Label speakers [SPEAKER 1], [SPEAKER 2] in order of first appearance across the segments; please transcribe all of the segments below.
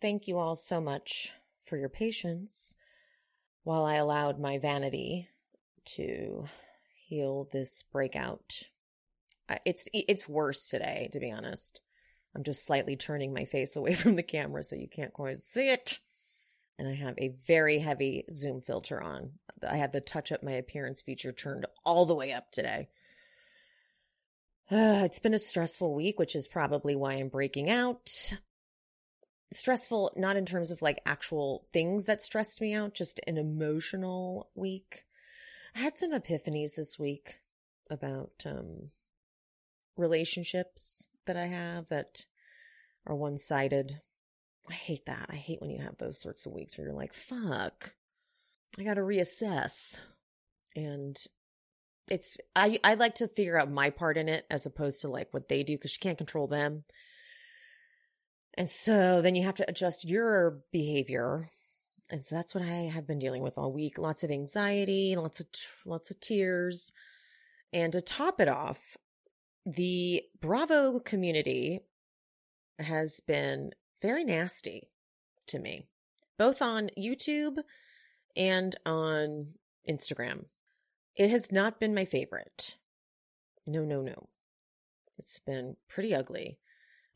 [SPEAKER 1] Thank you all so much for your patience while I allowed my vanity to heal this breakout. It's it's worse today, to be honest. I'm just slightly turning my face away from the camera so you can't quite see it. And I have a very heavy zoom filter on. I have the touch up my appearance feature turned all the way up today. Uh, it's been a stressful week, which is probably why I'm breaking out. Stressful, not in terms of like actual things that stressed me out, just an emotional week. I had some epiphanies this week about um, relationships that I have that are one sided. I hate that. I hate when you have those sorts of weeks where you're like, fuck, I got to reassess. And it's, I, I like to figure out my part in it as opposed to like what they do because you can't control them. And so then you have to adjust your behavior. And so that's what I have been dealing with all week. Lots of anxiety, lots of, lots of tears. And to top it off, the Bravo community has been very nasty to me, both on YouTube and on Instagram. It has not been my favorite. No, no, no. It's been pretty ugly.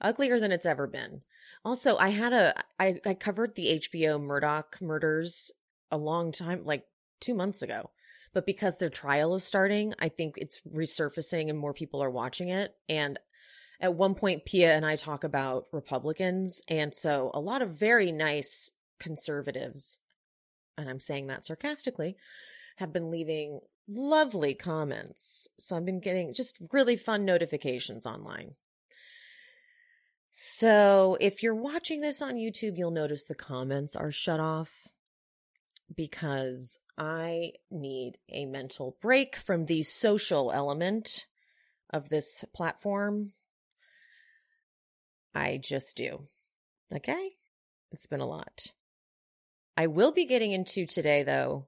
[SPEAKER 1] Uglier than it's ever been. Also, I had a I, I covered the HBO Murdaugh murders a long time, like two months ago. But because their trial is starting, I think it's resurfacing and more people are watching it. And at one point, Pia and I talk about Republicans. And so a lot of very nice conservatives, and I'm saying that sarcastically, have been leaving lovely comments. So I've been getting just really fun notifications online. So if you're watching this on YouTube, you'll notice the comments are shut off because I need a mental break from the social element of this platform. I just do. Okay? It's been a lot. I will be getting into today, though,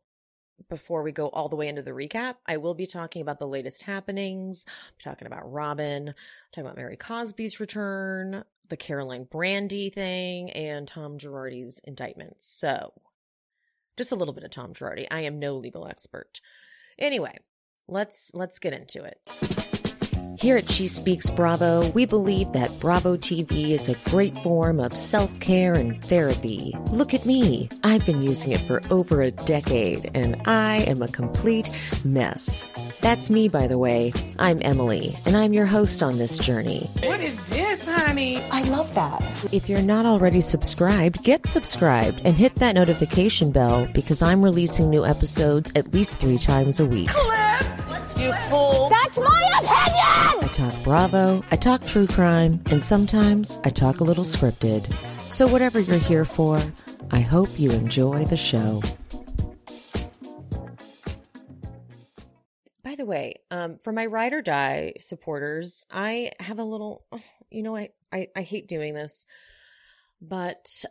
[SPEAKER 1] before we go all the way into the recap, I will be talking about the latest happenings. I'm talking about Robyn, I'm talking about Mary Cosby's return, the Caroline Brandi thing, and Tom Girardi's indictment. So, just a little bit of Tom Girardi. I am no legal expert. Anyway, let's let's get into it. Here at She Speaks Bravo, we believe that Bravo TV is a great form of self care and therapy. Look at me. I've been using it for over a decade, and I am a complete mess. That's me, by the way. I'm Emily, and I'm your host on this journey.
[SPEAKER 2] What is this, honey?
[SPEAKER 3] I love that.
[SPEAKER 1] If you're not already subscribed, get subscribed and hit that notification bell because I'm releasing new episodes at least three times a week.
[SPEAKER 2] Cliff! You fool!
[SPEAKER 3] That's my opinion!
[SPEAKER 1] I talk Bravo, I talk true crime, and sometimes I talk a little scripted. So, whatever you're here for, I hope you enjoy the show. By the way, um, for my ride or die supporters, I have a little, you know, I, I, I hate doing this, but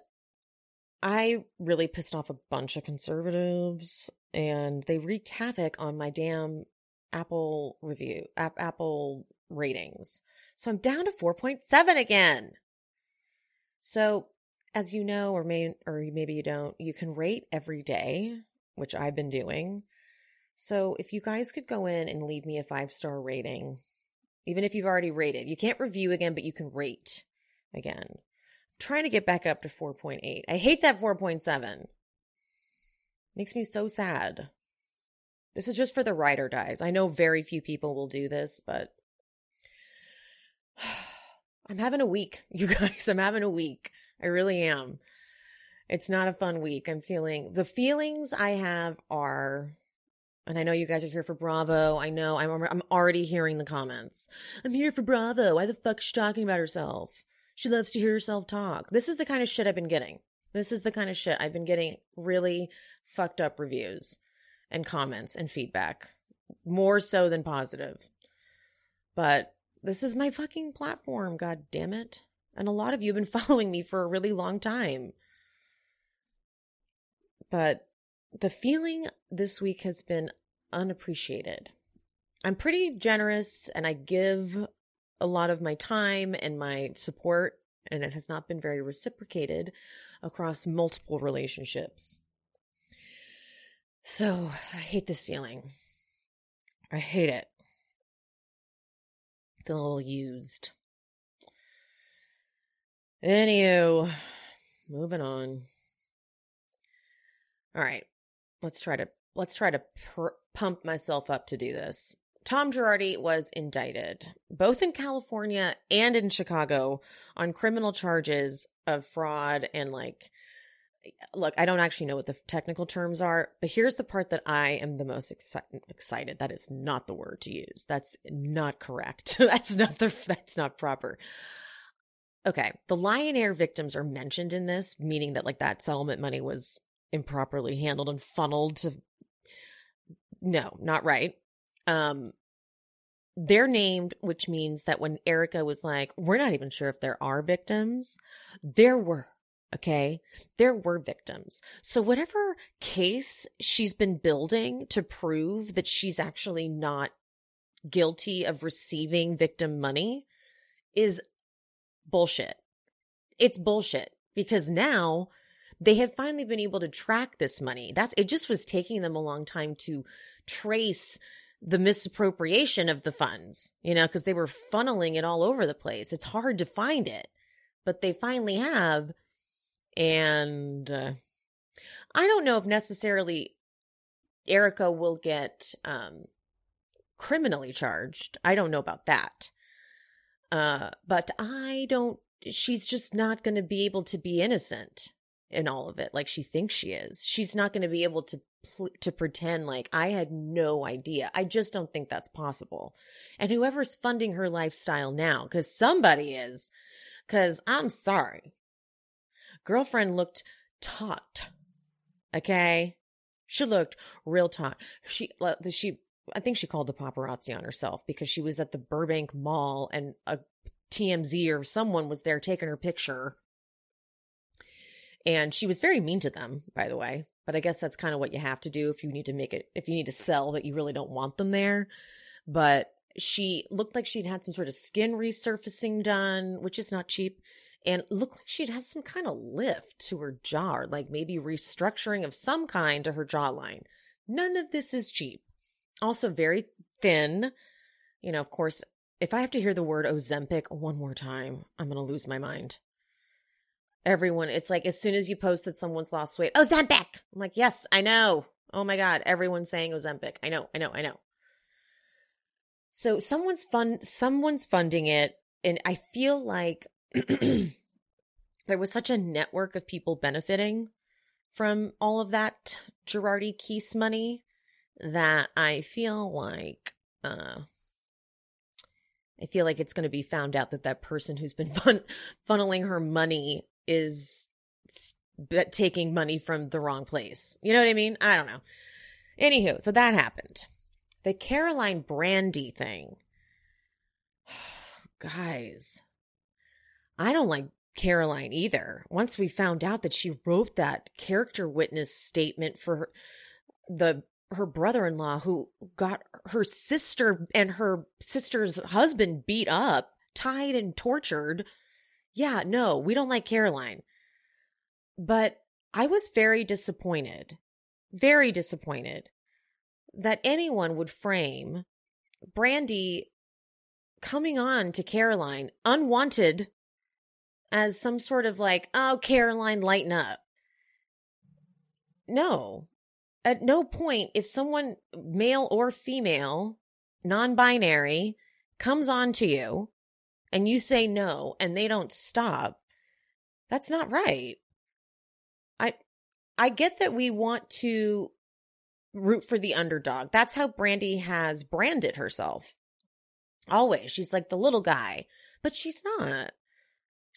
[SPEAKER 1] I really pissed off a bunch of conservatives and they wreaked havoc on my damn Apple review, app, Apple ratings. So I'm down to 4.7 again. So as you know, or may, or maybe you don't, you can rate every day, which I've been doing. So if you guys could go in and leave me a five star rating, even if you've already rated, you can't review again, but you can rate again. I'm trying to get back up to 4.8. I hate that 4.7. Makes me so sad. This is just for the ride or dies. I know very few people will do this, but I'm having a week, you guys. I'm having a week. I really am. It's not a fun week. I'm feeling the feelings I have are, and I know you guys are here for Bravo. I know I'm I'm already hearing the comments. I'm here for Bravo. Why the fuck is she talking about herself? She loves to hear herself talk. This is the kind of shit I've been getting. This is the kind of shit I've been getting really fucked up reviews and comments and feedback, more so than positive. But this is my fucking platform, god damn it. And a lot of you have been following me for a really long time. But the feeling this week has been unappreciated. I'm pretty generous and I give a lot of my time and my support, and it has not been very reciprocated across multiple relationships. So I hate this feeling. I hate it. Feel a little used. Anywho, moving on. All right, let's try to let's try to pr- pump myself up to do this. Tom Girardi was indicted both in California and in Chicago on criminal charges of fraud and like look, I don't actually know what the technical terms are, but here's the part that I am the most exci- excited. That is not the word to use. That's not correct. that's not the that's not proper. Okay, the Lion Air victims are mentioned in this, meaning that like that settlement money was improperly handled and funneled to no, not right. Um they're named, which means that when Erica was like, we're not even sure if there are victims, there were. Okay. There were victims. So whatever case she's been building to prove that she's actually not guilty of receiving victim money is bullshit. It's bullshit because now they have finally been able to track this money. That's it just was taking them a long time to trace the misappropriation of the funds, you know, because they were funneling it all over the place. It's hard to find it, but they finally have. And uh, I don't know if necessarily Erica will get um, criminally charged. I don't know about that. Uh, but I don't, she's just not going to be able to be innocent in all of it like she thinks she is. She's not going to be able to pl- to pretend like I had no idea. I just don't think that's possible. And whoever's funding her lifestyle now cuz somebody is cuz I'm sorry. Girlfriend looked taut. Okay? She looked real taut. She uh, she I think she called the paparazzi on herself because she was at the Burbank Mall and a TMZ or someone was there taking her picture and she was very mean to them, by the way. But I guess that's kind of what you have to do if you need to make it, if you need to sell that you really don't want them there. But she looked like she'd had some sort of skin resurfacing done, which is not cheap. And looked like she'd had some kind of lift to her jaw, like maybe restructuring of some kind to her jawline. None of this is cheap. Also, very thin. You know, of course, if I have to hear the word Ozempic one more time, I'm going to lose my mind everyone it's like as soon as you post that someone's lost weight ozempic i'm like yes i know oh my god everyone's saying ozempic i know i know i know so someone's fun someone's funding it and i feel like there was such a network of people benefiting from all of that Girardi Keese money that I feel like uh I feel like it's going to be found out that that person who's been fun- funneling her money is taking money from the wrong place. You know what I mean? I don't know. Anywho, so that happened. The Caroline Brandi thing. Guys, I don't like Caroline either. Once we found out that she wrote that character witness statement for her, the her brother-in-law who got her sister and her sister's husband beat up, tied and tortured yeah, no, we don't like Caroline. But I was very disappointed, very disappointed that anyone would frame Brandi coming on to Caroline unwanted as some sort of like, oh, Caroline, lighten up. No, at no point, if someone, male or female, non binary, comes on to you and you say no and they don't stop, that's not right. I I get that we want to root for the underdog. That's how Brandi has branded herself. Always. She's like the little guy, but she's not.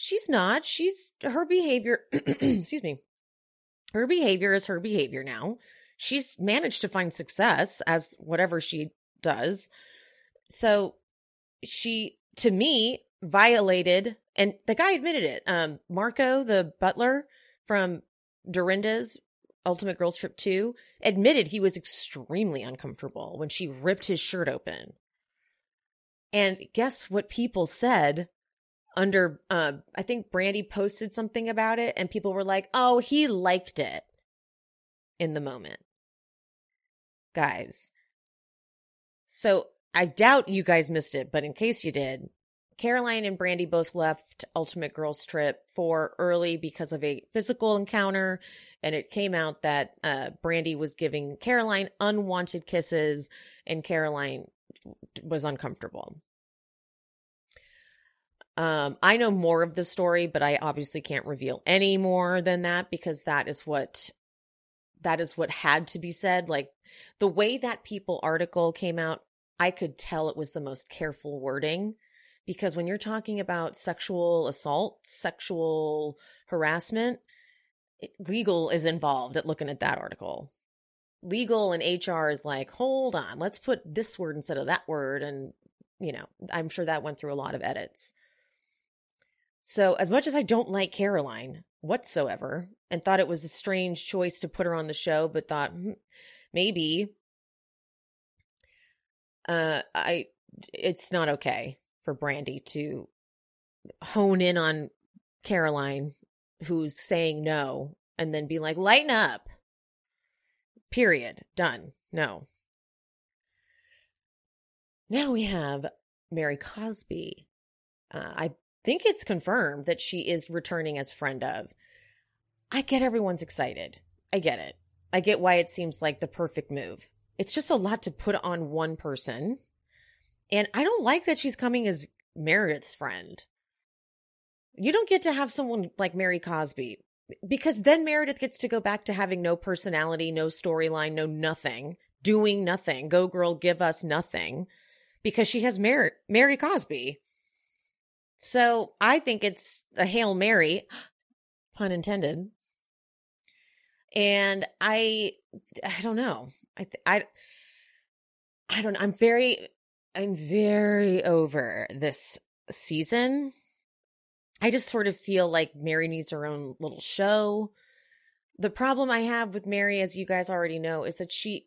[SPEAKER 1] She's not. She's her behavior, excuse me. Her behavior is her behavior now. She's managed to find success as whatever she does. So she, to me, violated, and the guy admitted it. Um, Marco, the butler from Dorinda's Ultimate Girls Trip 2, admitted he was extremely uncomfortable when she ripped his shirt open. And guess what people said under uh, I think Brandi posted something about it and people were like, "Oh, he liked it." In the moment. Guys. So, I doubt you guys missed it, but in case you did, Caroline and Brandi both left Ultimate Girls Trip for early because of a physical encounter, and it came out that uh, Brandi was giving Caroline unwanted kisses, and Caroline was uncomfortable. Um, I know more of the story, but I obviously can't reveal any more than that because that is what that is what had to be said. Like the way that People article came out, I could tell it was the most careful wording because when you're talking about sexual assault, sexual harassment, legal is involved at looking at that article. Legal and HR is like, hold on, let's put this word instead of that word. And, you know, I'm sure that went through a lot of edits. So, as much as I don't like Caroline whatsoever and thought it was a strange choice to put her on the show, but thought hmm, maybe uh I it's not okay for Brandi to hone in on Caroline who's saying no and then be like lighten up. Period. Done. No. Now we have Mary Cosby. Uh, I think it's confirmed that she is returning as friend of. I get everyone's excited. I get it. I get why it seems like the perfect move. It's just a lot to put on one person. And I don't like that she's coming as Meredith's friend. You don't get to have someone like Mary Cosby because then Meredith gets to go back to having no personality, no storyline, no nothing, doing nothing. Go girl, give us nothing because she has Mary, Mary Cosby. So I think it's a Hail Mary, pun intended. And I, I don't know. I, I, I don't, know. I'm very, I'm very over this season. I just sort of feel like Mary needs her own little show. The problem I have with Mary, as you guys already know, is that she,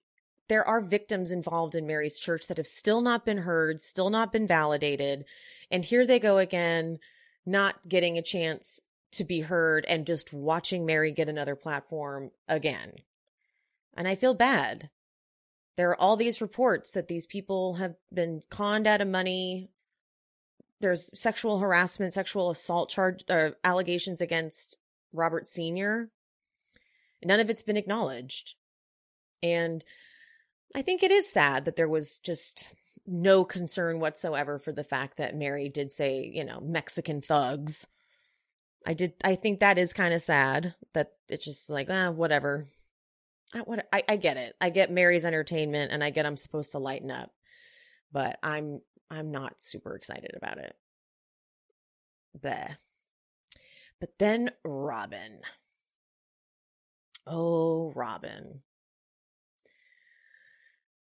[SPEAKER 1] there are victims involved in Mary's church that have still not been heard, still not been validated. And here they go again, not getting a chance to be heard and just watching Mary get another platform again. And I feel bad. There are all these reports that these people have been conned out of money. There's sexual harassment, sexual assault charge uh, allegations against Robert Sr. None of it's been acknowledged. And I think it is sad that there was just no concern whatsoever for the fact that Mary did say, you know, Mexican thugs. I did. I think that is kind of sad that it's just like, ah, whatever. I, what I, I get it. I get Mary's entertainment, and I get I'm supposed to lighten up, but I'm I'm not super excited about it. Bleh. But then Robyn. Oh, Robyn.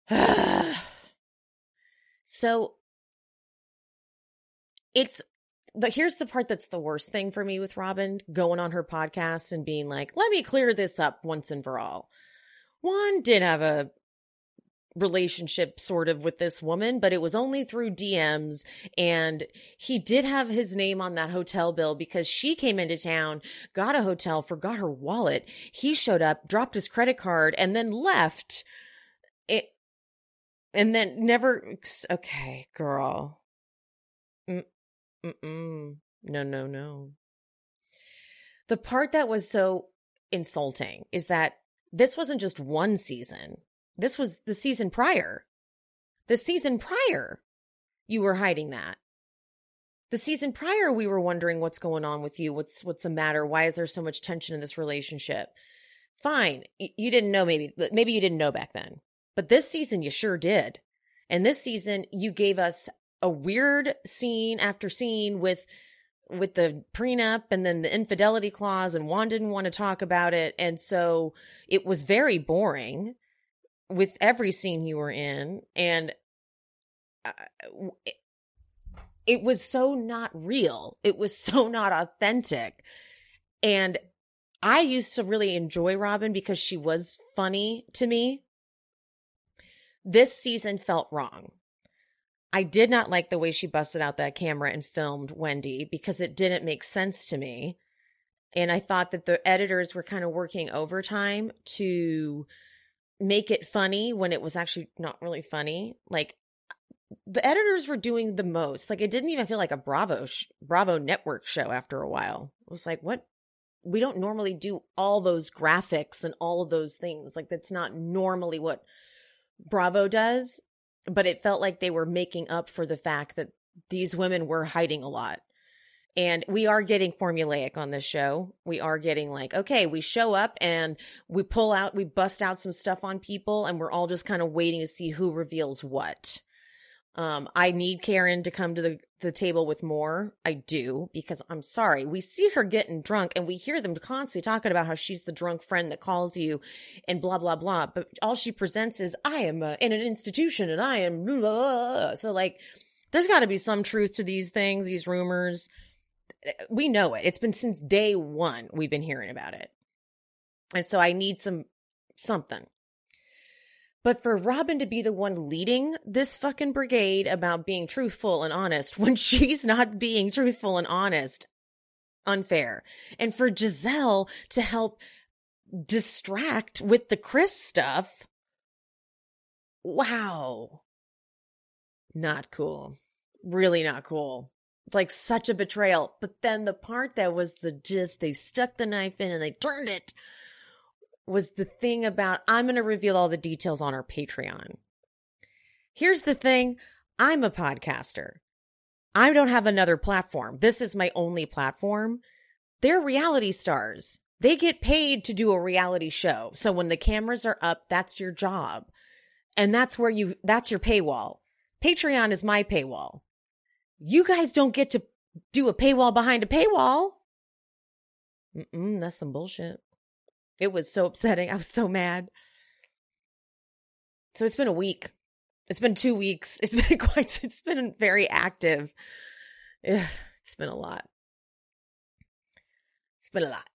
[SPEAKER 1] So it's the here's the part that's the worst thing for me with Robyn going on her podcast and being like, "Let me clear this up once and for all." Juan did have a relationship sort of with this woman, but it was only through DMs. And he did have his name on that hotel bill because she came into town, got a hotel, forgot her wallet. He showed up, dropped his credit card, and then left. It, and then never okay girl. Mm, no no no. The part that was so insulting is that this wasn't just one season. This was the season prior. The season prior you were hiding that. The season prior we were wondering what's going on with you. What's what's the matter? Why is there so much tension in this relationship? Fine. You didn't know maybe maybe you didn't know back then but this season, you sure did. And this season, you gave us a weird scene after scene with with the prenup and then the infidelity clause, and Juan didn't want to talk about it. And so it was very boring with every scene you were in. And uh, it, it was so not real, it was so not authentic. And I used to really enjoy Robyn because she was funny to me. This season felt wrong. I did not like the way she busted out that camera and filmed Wendy because it didn't make sense to me. And I thought that the editors were kind of working overtime to make it funny when it was actually not really funny. Like the editors were doing the most. Like it didn't even feel like a Bravo sh- Bravo network show after a while. It was like, what we don't normally do all those graphics and all of those things. Like that's not normally what Bravo does but it felt like they were making up for the fact that these women were hiding a lot. And we are getting formulaic on this show. We are getting like, okay, we show up and we pull out, we bust out some stuff on people, and we're all just kind of waiting to see who reveals what. Um, I need Karen to come to the, the table with more. I do, because I'm sorry. We see her getting drunk and we hear them constantly talking about how she's the drunk friend that calls you and blah, blah, blah. But all she presents is, I am uh, in an institution and I am, blah, blah. so like, there's got to be some truth to these things, these rumors. We know it. It's been since day one we've been hearing about it. And so I need some, something. But for Robyn to be the one leading this fucking brigade about being truthful and honest when she's not being truthful and honest, unfair. And for Gizelle to help distract with the Chris stuff, wow. Not cool. Really not cool. Like such a betrayal. But then the part that was the just, they stuck the knife in and they turned it was the thing about I'm going to reveal all the details on our Patreon. Here's the thing I'm a podcaster. I don't have another platform. This is my only platform. They're reality stars. They get paid to do a reality show. So when the cameras are up, that's your job. And that's where you, that's your paywall. Patreon is my paywall. You guys don't get to do a paywall behind a paywall. Mm-mm, that's some bullshit. It was so upsetting. I was so mad. So it's been a week. It's been two weeks. It's been quite, it's been very active. It's been a lot. It's been a lot.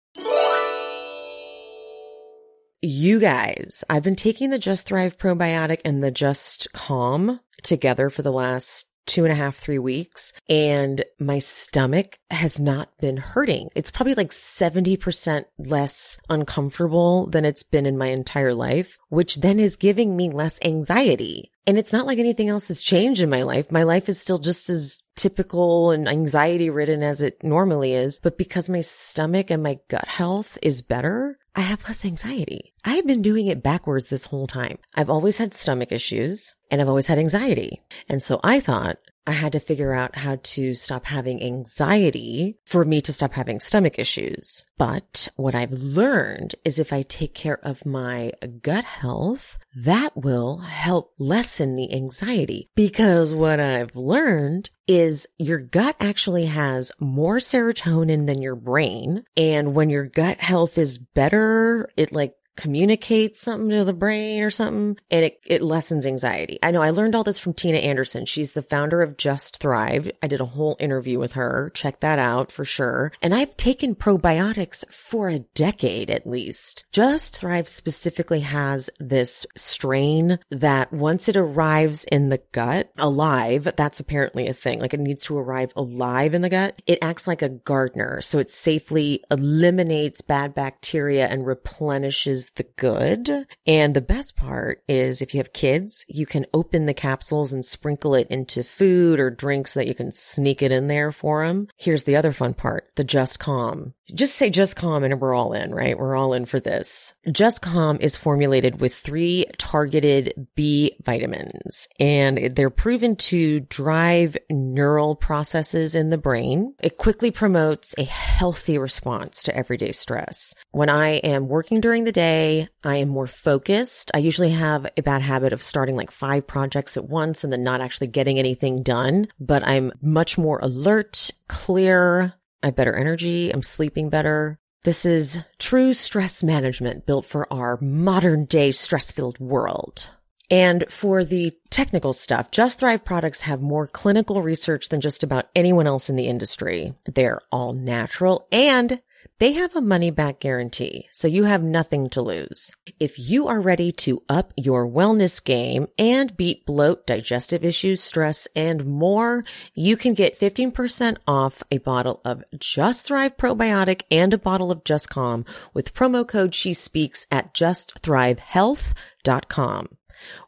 [SPEAKER 1] You guys, I've been taking the Just Thrive probiotic and the Just Calm together for the last two and a half, three weeks and my stomach has not been hurting. It's probably like 70% less uncomfortable than it's been in my entire life, which then is giving me less anxiety. And it's not like anything else has changed in my life. My life is still just as typical and anxiety ridden as it normally is. But because my stomach and my gut health is better, I have less anxiety. I've been doing it backwards this whole time. I've always had stomach issues and I've always had anxiety. And so I thought I had to figure out how to stop having anxiety for me to stop having stomach issues. But what I've learned is if I take care of my gut health, that will help lessen the anxiety because what I've learned is your gut actually has more serotonin than your brain. And when your gut health is better, it like communicates something to the brain or something and it, it lessens anxiety. I know I learned all this from Tina Anderson. She's the founder of Just Thrive. I did a whole interview with her. Check that out for sure. And I've taken probiotics for a decade at least. Just Thrive specifically has this strain that once it arrives in the gut alive, that's apparently a thing. Like it needs to arrive alive in the gut. It acts like a gardener. So it safely eliminates bad bacteria and replenishes is the good. And the best part is if you have kids, you can open the capsules and sprinkle it into food or drink so that you can sneak it in there for them. Here's the other fun part, the Just Calm. Just say Just Calm and we're all in, right? We're all in for this. Just Calm is formulated with three targeted B vitamins and they're proven to drive neural processes in the brain. It quickly promotes a healthy response to everyday stress. When I am working during the day, I am more focused. I usually have a bad habit of starting like five projects at once and then not actually getting anything done, but I'm much more alert, clear, I have better energy. I'm sleeping better. This is true stress management built for our modern day stress filled world. And for the technical stuff, Just Thrive products have more clinical research than just about anyone else in the industry. They're all natural and they have a money back guarantee, so you have nothing to lose. If you are ready to up your wellness game and beat bloat, digestive issues, stress, and more, you can get 15% off a bottle of Just Thrive Probiotic and a bottle of Just Calm with promo code She Speaks at justthrivehealth.com.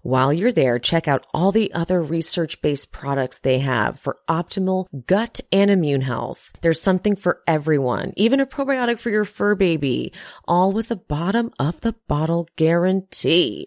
[SPEAKER 1] While you're there, check out all the other research based products they have for optimal gut and immune health. There's something for everyone, even a probiotic for your fur baby, all with a bottom of the bottle guarantee.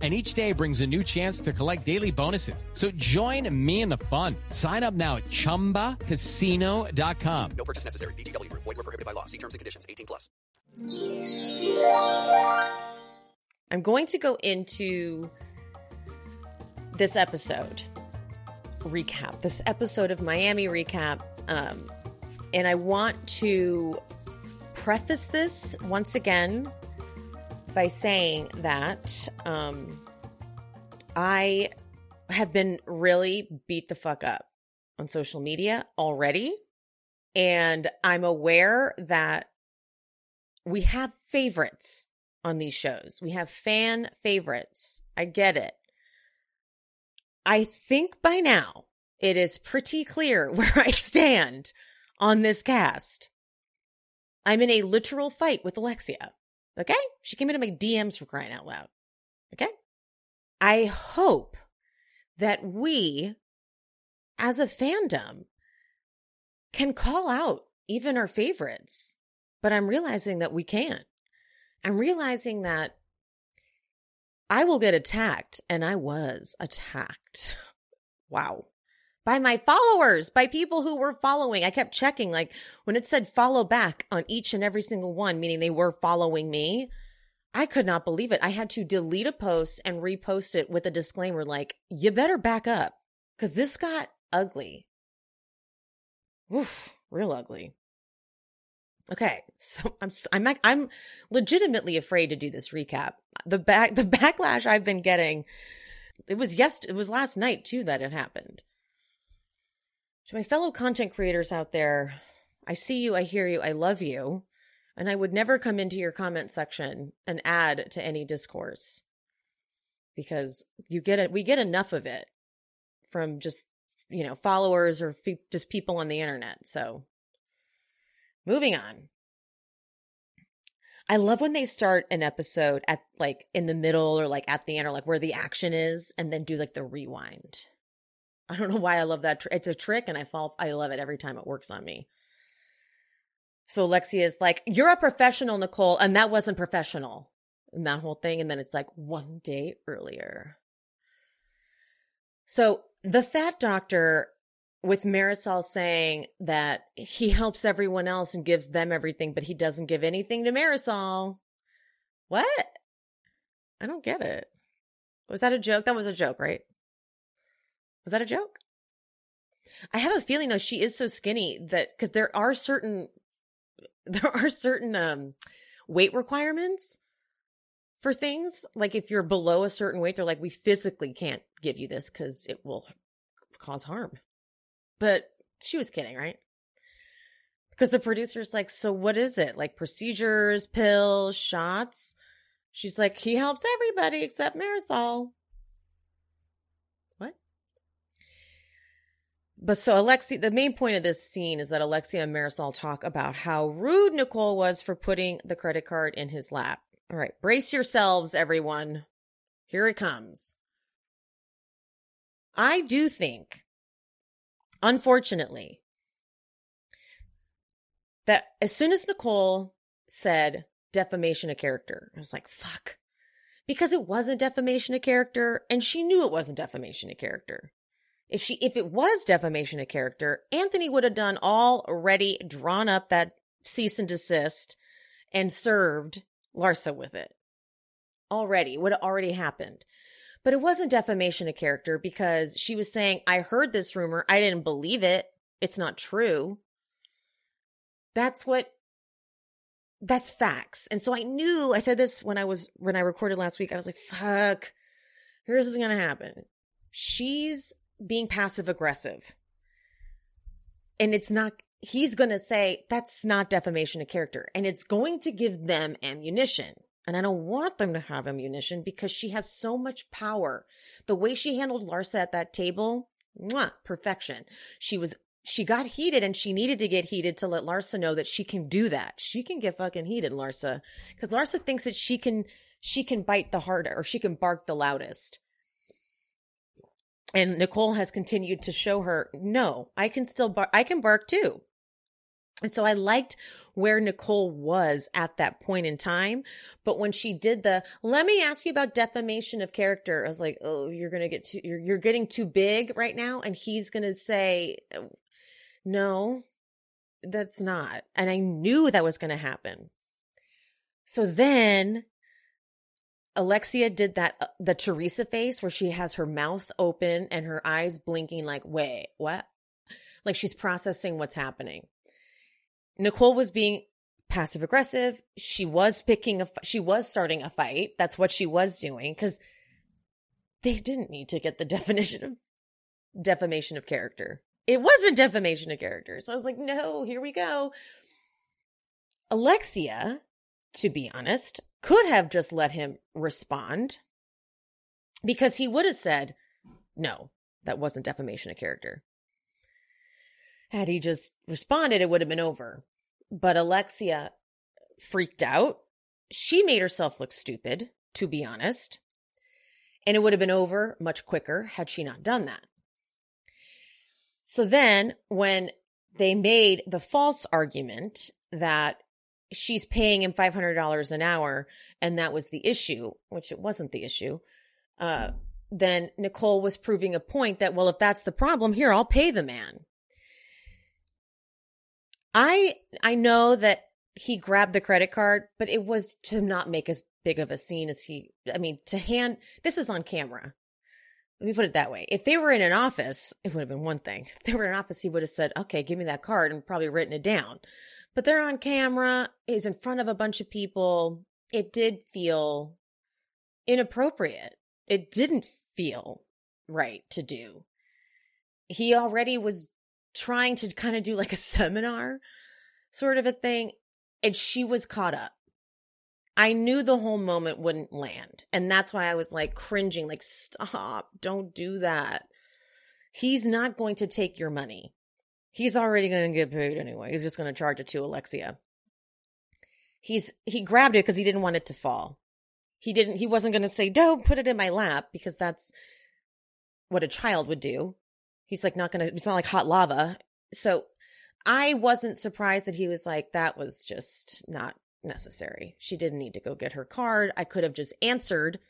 [SPEAKER 4] and each day brings a new chance to collect daily bonuses. So join me in the fun. Sign up now at ChumbaCasino.com.
[SPEAKER 5] No purchase necessary. VGW. Void were prohibited by law. See terms and conditions. 18 plus.
[SPEAKER 1] I'm going to go into this episode recap, this episode of Miami recap. Um, and I want to preface this once again by saying that um, I have been really beat the fuck up on social media already. And I'm aware that we have favorites on these shows. We have fan favorites. I get it. I think by now it is pretty clear where I stand on this cast. I'm in a literal fight with Alexia. Okay? She came into my DMs for crying out loud. Okay? I hope that we, as a fandom, can call out even our favorites. But I'm realizing that we can't. I'm realizing that I will get attacked, and I was attacked. wow. By my followers, by people who were following. I kept checking, like when it said follow back on each and every single one, meaning they were following me. I could not believe it. I had to delete a post and repost it with a disclaimer like, you better back up because this got ugly. Oof, real ugly. Okay, so I'm I'm I'm legitimately afraid to do this recap. The back the backlash I've been getting. It was yes, it was last night too that it happened. To my fellow content creators out there, I see you, I hear you, I love you, and I would never come into your comment section and add to any discourse because you get it. We get enough of it from just you know followers or fe- just people on the internet. So Moving on. I love when they start an episode at like in the middle or like at the end or like where the action is and then do like the rewind. I don't know why I love that. Tr- it's a trick and I fall, I love it every time it works on me. So Alexia is like, You're a professional, Nicole, and that wasn't professional. And that whole thing. And then it's like one day earlier. So the fat doctor with Marysol saying that he helps everyone else and gives them everything, but he doesn't give anything to Marysol. What? I don't get it. Was that a joke? That was a joke, right? Was that a joke? I have a feeling though she is so skinny that because there are certain there are certain um weight requirements for things. Like if you're below a certain weight, they're like, we physically can't give you this because it will cause harm. But she was kidding, right? Because the producer's like, so what is it? Like procedures, pills, shots? She's like, he helps everybody except Marysol. But so Alexia, the main point of this scene is that Alexia and Marysol talk about how rude Nicole was for putting the credit card in his lap. All right, brace yourselves, everyone. Here it comes. I do think unfortunately, that as soon as Nicole said defamation of character, I was like, fuck. because it wasn't defamation of character and she knew it wasn't defamation of character. If she if it was defamation of character, Anthony would have done already drawn up that cease and desist and served Larsa with it. Already would have already happened. But it wasn't defamation of character because she was saying, I heard this rumor. I didn't believe it. It's not true. That's what that's facts. And so I knew I said this when I was when I recorded last week. I was like, fuck, here's what's gonna happen. She's being passive aggressive. And it's not he's gonna say that's not defamation of character. And it's going to give them ammunition. And I don't want them to have ammunition because she has so much power. The way she handled Larsa at that table, mwah, perfection. She was she got heated and she needed to get heated to let Larsa know that she can do that. She can get fucking heated, Larsa. Because Larsa thinks that she can she can bite the harder or she can bark the loudest. And Nicole has continued to show her, no, I can still bark I can bark too. And so I liked where Nicole was at that point in time. But when she did the, let me ask you about defamation of character, I was like, oh, you're going to get too, you're, you're getting too big right now. And he's going to say, no, that's not. And I knew that was going to happen. So then Alexia did that, uh, the Teresa face where she has her mouth open and her eyes blinking like, wait, what? Like she's processing what's happening. Nicole was being passive aggressive. She was picking a, she was starting a fight. That's what she was doing because they didn't need to get the definition of defamation of character. It wasn't defamation of character. So I was like, no, here we go. Alexia, to be honest, could have just let him respond because he would have said, no, that wasn't defamation of character. Had he just responded, it would have been over. But Alexia freaked out. She made herself look stupid, to be honest. And it would have been over much quicker had she not done that. So then, when they made the false argument that she's paying him $500 an hour and that was the issue, which it wasn't the issue, uh, then Nicole was proving a point that, well, if that's the problem, here, I'll pay the man. I I know that he grabbed the credit card, but it was to not make as big of a scene as he I mean, to hand this is on camera. Let me put it that way. If they were in an office, it would have been one thing. If they were in an office, he would have said, okay, give me that card and probably written it down. But they're on camera, he's in front of a bunch of people. It did feel inappropriate. It didn't feel right to do. He already was trying to kind of do like a seminar sort of a thing. And she was caught up. I knew the whole moment wouldn't land. And that's why I was like cringing, like, stop, don't do that. He's not going to take your money. He's already going to get paid anyway. He's just going to charge it to Alexia. He's, he grabbed it because he didn't want it to fall. He didn't, he wasn't going to say, don't put it in my lap because that's what a child would do. He's like not gonna, it's not like hot lava. So I wasn't surprised that he was like, that was just not necessary. She didn't need to go get her card. I could have just answered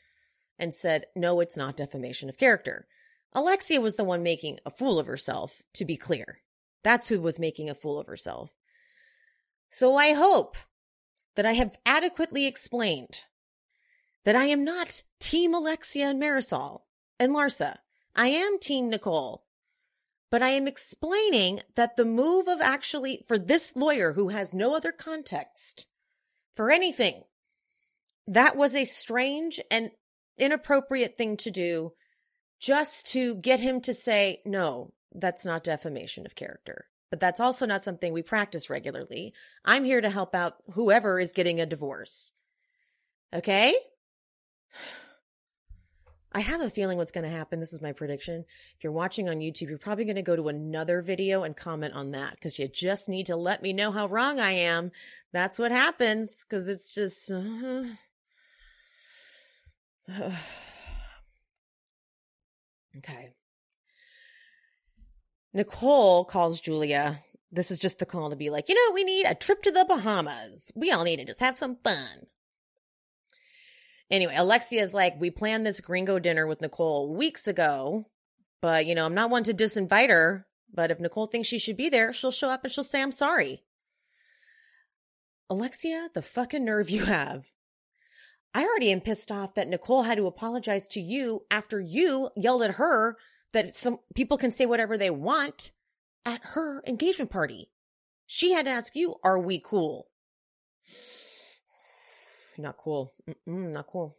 [SPEAKER 1] and said, no, it's not defamation of character. Alexia was the one making a fool of herself, to be clear. That's who was making a fool of herself. So I hope that I have adequately explained that I am not Team Alexia and Marysol and Larsa. I am Team Nicole but I am explaining that the move of actually, for this lawyer who has no other context for anything, that was a strange and inappropriate thing to do just to get him to say, no, that's not defamation of character. But that's also not something we practice regularly. I'm here to help out whoever is getting a divorce. Okay? I have a feeling what's going to happen. This is my prediction. If you're watching on YouTube, you're probably going to go to another video and comment on that because you just need to let me know how wrong I am. That's what happens because it's just. Uh, uh, okay. Nicole calls Julia. This is just the call to be like, you know, we need a trip to the Bahamas. We all need to just have some fun. Anyway, Alexia's like, we planned this gringo dinner with Nicole weeks ago, but you know, I'm not one to disinvite her. But if Nicole thinks she should be there, she'll show up and she'll say, I'm sorry. Alexia, the fucking nerve you have. I already am pissed off that Nicole had to apologize to you after you yelled at her that some people can say whatever they want at her engagement party. She had to ask you, are we cool? Not cool. Mm-mm, not cool.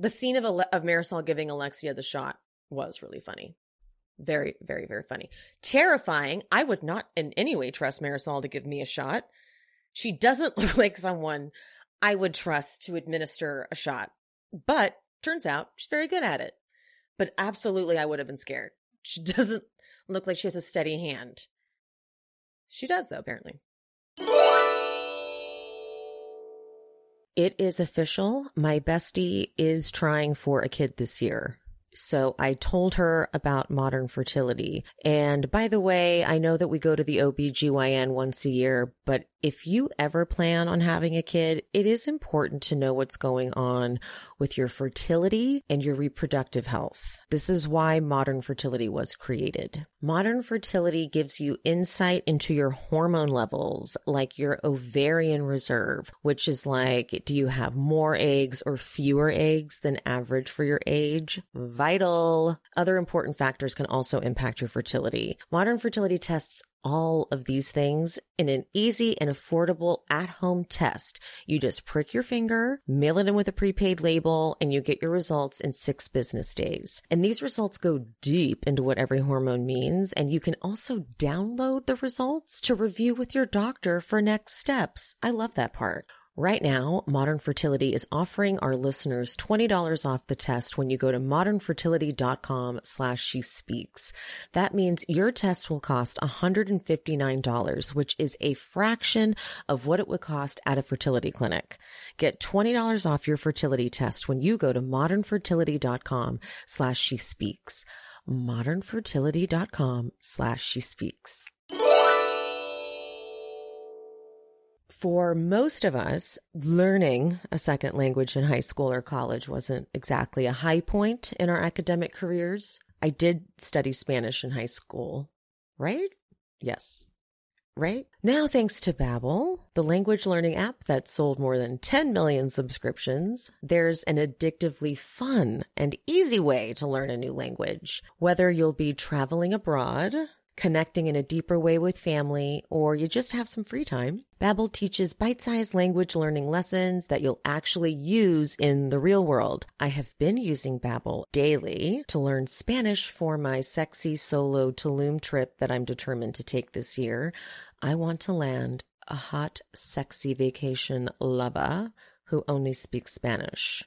[SPEAKER 1] The scene of, Ale- of Marysol giving Alexia the shot was really funny. Very, very, very funny. Terrifying. I would not in any way trust Marysol to give me a shot. She doesn't look like someone I would trust to administer a shot, but turns out she's very good at it. But absolutely, I would have been scared. She doesn't look like she has a steady hand. She does, though, apparently. It is official. My bestie is trying for a kid this year. So I told her about modern fertility. And by the way, I know that we go to the OBGYN once a year, but if you ever plan on having a kid, it is important to know what's going on with your fertility and your reproductive health. This is why modern fertility was created. Modern fertility gives you insight into your hormone levels, like your ovarian reserve, which is like, do you have more eggs or fewer eggs than average for your age? Vital. Other important factors can also impact your fertility. Modern fertility tests all of these things in an easy and affordable at home test. You just prick your finger, mail it in with a prepaid label, and you get your results in six business days. And these results go deep into what every hormone means. And you can also download the results to review with your doctor for next steps. I love that part. Right now, Modern Fertility is offering our listeners $20 off the test when you go to modernfertility.com slash she speaks. That means your test will cost $159, which is a fraction of what it would cost at a fertility clinic. Get $20 off your fertility test when you go to modernfertility.com slash she speaks. modernfertility.com slash she speaks. For most of us, learning a second language in high school or college wasn't exactly a high point in our academic careers. I did study Spanish in high school, right? Yes. Right? Now, thanks to Babbel, the language learning app that sold more than 10 million subscriptions, there's an addictively fun and easy way to learn a new language. Whether you'll be traveling abroad, connecting in a deeper way with family, or you just have some free time, Babbel teaches bite-sized language learning lessons that you'll actually use in the real world. I have been using Babbel daily to learn Spanish for my sexy solo Tulum trip that I'm determined to take this year. I want to land a hot, sexy vacation lover who only speaks Spanish.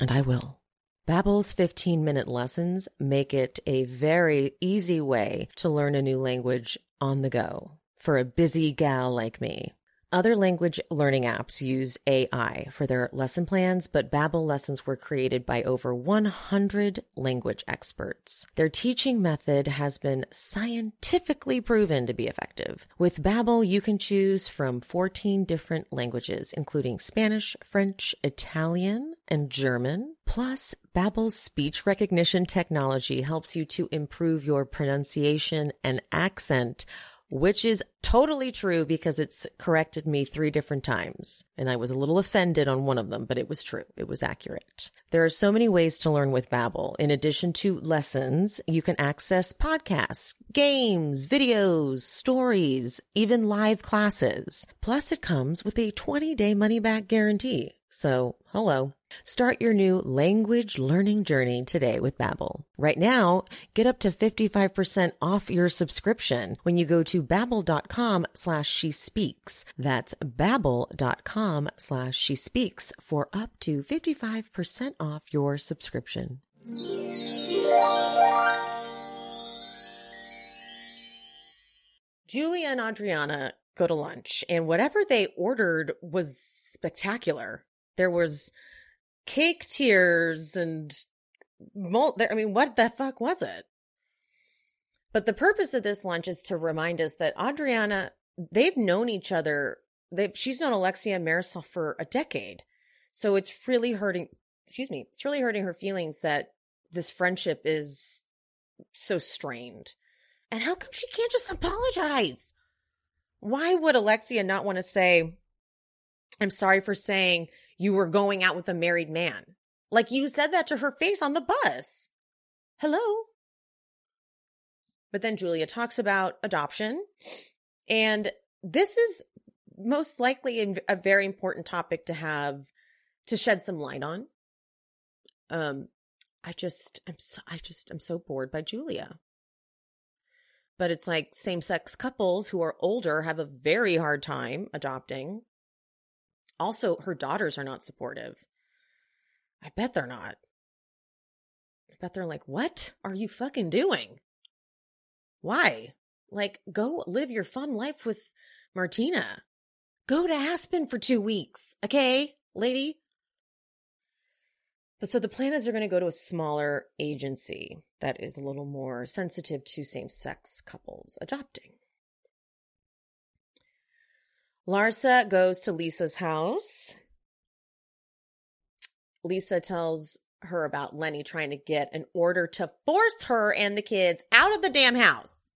[SPEAKER 1] And I will. Babbel's 15-minute lessons make it a very easy way to learn a new language on the go for a busy gal like me. Other language learning apps use AI for their lesson plans, but Babbel lessons were created by over 100 language experts. Their teaching method has been scientifically proven to be effective. With Babbel, you can choose from 14 different languages, including Spanish, French, Italian, and German. Plus, Babbel's speech recognition technology helps you to improve your pronunciation and accent which is totally true because it's corrected me three different times. And I was a little offended on one of them, but it was true. It was accurate. There are so many ways to learn with Babbel. In addition to lessons, you can access podcasts, games, videos, stories, even live classes. Plus it comes with a 20 day money back guarantee. So, hello. Start your new language learning journey today with Babbel. Right now, get up to 55% off your subscription when you go to babbel.com slash she speaks. That's babbel.com slash she speaks for up to 55% off your subscription. Julia and Adriana go to lunch, and whatever they ordered was spectacular. There was cake tears and mul- I mean, what the fuck was it? But the purpose of this lunch is to remind us that Adriana, they've known each other. They've she's known Alexia Marysol for a decade. So it's really hurting, excuse me, it's really hurting her feelings that this friendship is so strained. And how come she can't just apologize? Why would Alexia not want to say, I'm sorry for saying you were going out with a married man? Like you said that to her face on the bus. Hello? But then Julia talks about adoption. And this is most likely a, very important topic to have to shed some light on. Um, I just, I'm so, I just, I'm so bored by Julia. But it's like same sex couples who are older have a very hard time adopting. Also, her daughters are not supportive. I bet they're not. I bet they're like, what are you fucking doing? Why? Like, go live your fun life with Martina. Go to Aspen for two weeks. Okay, lady? But so the plan is they're going to go to a smaller agency that is a little more sensitive to same sex couples adopting. Larsa goes to Lisa's house. Lisa tells her about Lenny trying to get an order to force her and the kids out of the damn house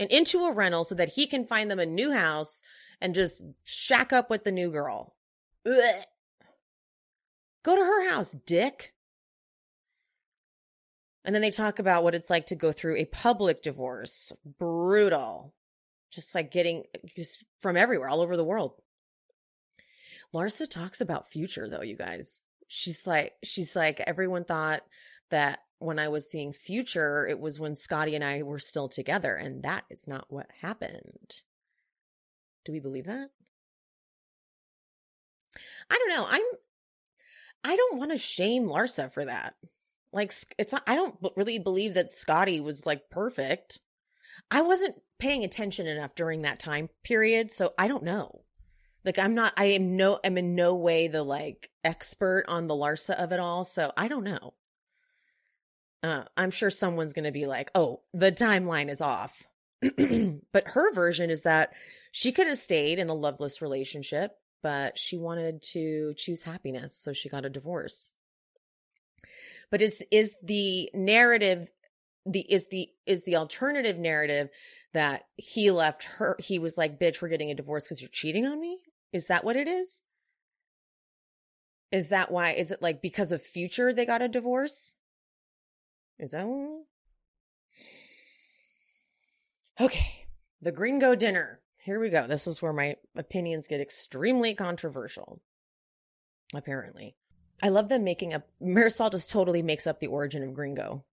[SPEAKER 1] and into a rental so that he can find them a new house and just shack up with the new girl. Ugh. Go to her house, dick. And then they talk about what it's like to go through a public divorce. Brutal. Just like getting just from everywhere, all over the world. Larsa talks about future though, you guys. She's like, she's like, everyone thought that when I was seeing future, it was when Scottie and I were still together. And that is not what happened. Do we believe that? I don't know. I'm, I don't want to shame Larsa for that. Like, it's not, I don't really believe that Scottie was like perfect. I wasn't paying attention enough during that time period. So I don't know. Like, I'm not, I am no, I'm in no way the like expert on the Larsa of it all. So I don't know. Uh, I'm sure someone's going to be like, oh, the timeline is off. but her version is that she could have stayed in a loveless relationship, but she wanted to choose happiness. So she got a divorce. But is, is the narrative, the, is the, is the alternative narrative that he left her, he was like, bitch, we're getting a divorce because you're cheating on me? Is that what it is? Is that why? Is it like because of future they got a divorce? Is that one? Okay. The Gringo dinner. Here we go. This is where my opinions get extremely controversial. Apparently. I love them making up. Marysol just totally makes up the origin of Gringo.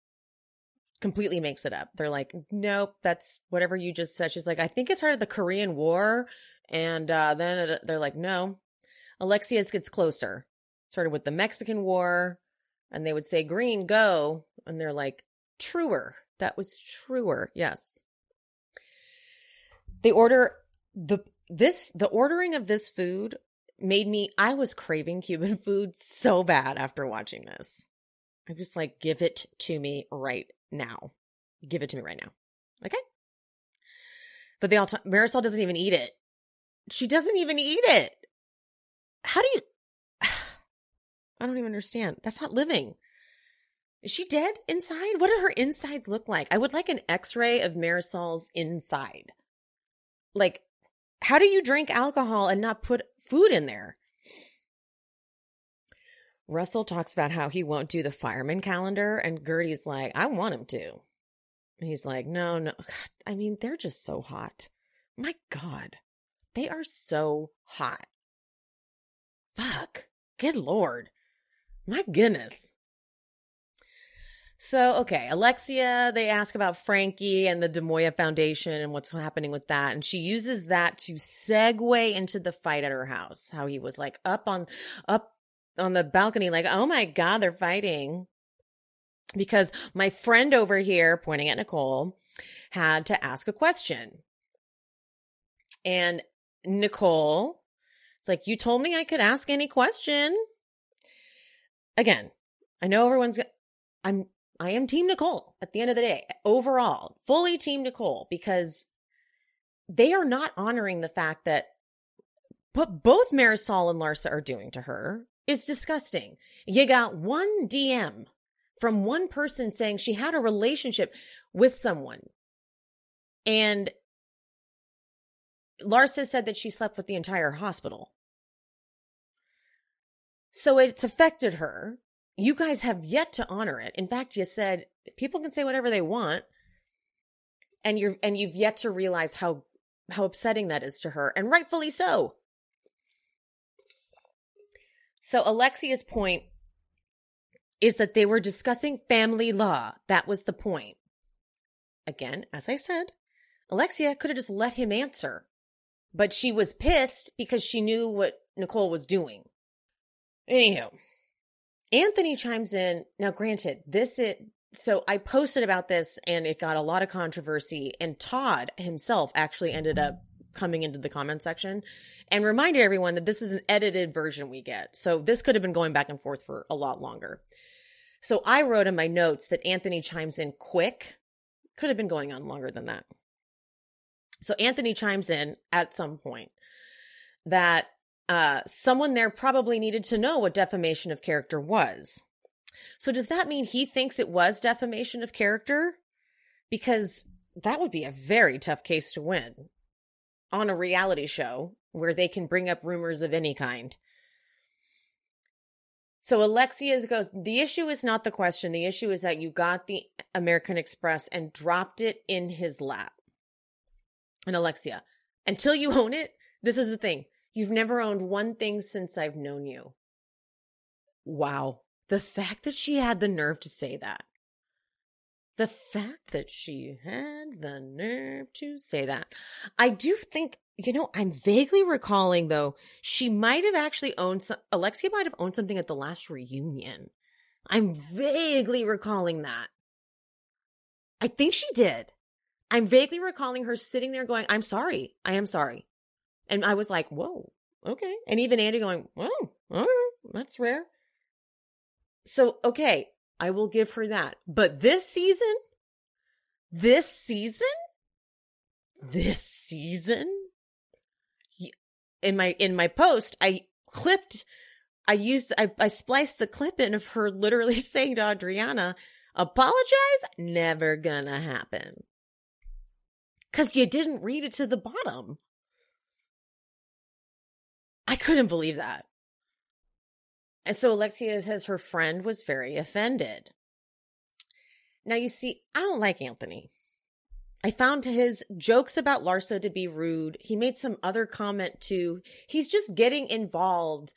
[SPEAKER 1] Completely makes it up. They're like, nope, that's whatever you just said. She's like, I think it started the Korean War. And uh, then it, they're like, no. Alexia's gets closer. Started with the Mexican War. And they would say, green, go. And they're like, truer. That was truer. Yes. They order the, this, the ordering of this food made me, I was craving Cuban food so bad after watching this. I was like, give it to me right now. Give it to me right now. Okay. But they all, t- Marysol doesn't even eat it. She doesn't even eat it. How do you, I don't even understand. That's not living. Is she dead inside? What do her insides look like? I would like an x ray of Marysol's inside. Like, how do you drink alcohol and not put food in there? Russell talks about how he won't do the fireman calendar, and Guerdy's like, I want him to. He's like, no, no. I mean, they're just so hot. My God. They are so hot. Fuck. Good Lord. My goodness. So, okay, Alexia, they ask about Frankie and the Demoya Foundation and what's happening with that. And she uses that to segue into the fight at her house. How he was like up on, up on the balcony, like, oh my God, they're fighting. Because my friend over here, pointing at Nicole, had to ask a question. And Nicole, it's like, you told me I could ask any question. Again, I know everyone's, I'm, I am Team Nicole at the end of the day. Overall, fully Team Nicole because they are not honoring the fact that what both Marysol and Larsa are doing to her is disgusting. You got one DM from one person saying she had a relationship with someone. And Larsa said that she slept with the entire hospital. So it's affected her. You guys have yet to honor it. In fact, you said people can say whatever they want. And you're and you've yet to realize how how upsetting that is to her, and rightfully so. So Alexia's point is that they were discussing family law. That was the point. Again, as I said, Alexia could have just let him answer, but she was pissed because she knew what Nicole was doing. Anywho, Anthony chimes in. Now, granted, this is so I posted about this and it got a lot of controversy, and Todd himself actually ended up coming into the comment section and reminded everyone that this is an edited version we get. So this could have been going back and forth for a lot longer. So I wrote in my notes that Anthony chimes in quick. Could have been going on longer than that. So Anthony chimes in at some point that uh, someone there probably needed to know what defamation of character was. So does that mean he thinks it was defamation of character? Because that would be a very tough case to win on a reality show where they can bring up rumors of any kind. So Alexia goes, the issue is not the question. The issue is that you got the American Express and dropped it in his lap. And Alexia, until you own it, this is the thing. You've never owned one thing since I've known you. Wow. The fact that she had the nerve to say that. The fact that she had the nerve to say that. I do think, you know, I'm vaguely recalling though, she might have actually owned some, Alexia might have owned something at the last reunion. I'm vaguely recalling that. I think she did. I'm vaguely recalling her sitting there going, I'm sorry. I am sorry. And I was like, whoa, okay. And even Andy going, oh, whoa, all right, that's rare. So, okay, I will give her that. But this season, this season, this season, in my in my post, I clipped, I used, I, I spliced the clip in of her literally saying to Adriana, "Apologize, never gonna happen," because you didn't read it to the bottom. I couldn't believe that. And so Alexia says her friend was very offended. Now, you see, I don't like Anthony. I found his jokes about Larso to be rude. He made some other comment too. He's just getting involved.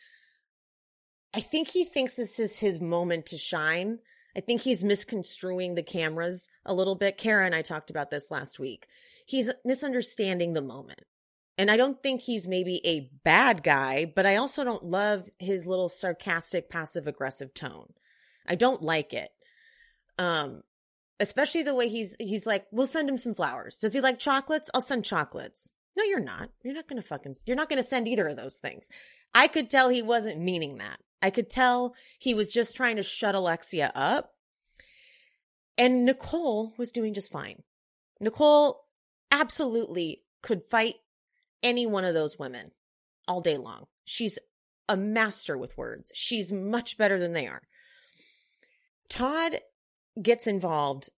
[SPEAKER 1] I think he thinks this is his moment to shine. I think he's misconstruing the cameras a little bit. Kara and I talked about this last week. He's misunderstanding the moment. And I don't think he's maybe a bad guy, but I also don't love his little sarcastic, passive aggressive tone. I don't like it. Um, especially the way he's he's like, we'll send him some flowers. Does he like chocolates? I'll send chocolates. No, you're not. You're not gonna fucking you're not gonna send either of those things. I could tell he wasn't meaning that. I could tell he was just trying to shut Alexia up. And Nicole was doing just fine. Nicole absolutely could fight any one of those women all day long. She's a master with words. She's much better than they are. Todd gets involved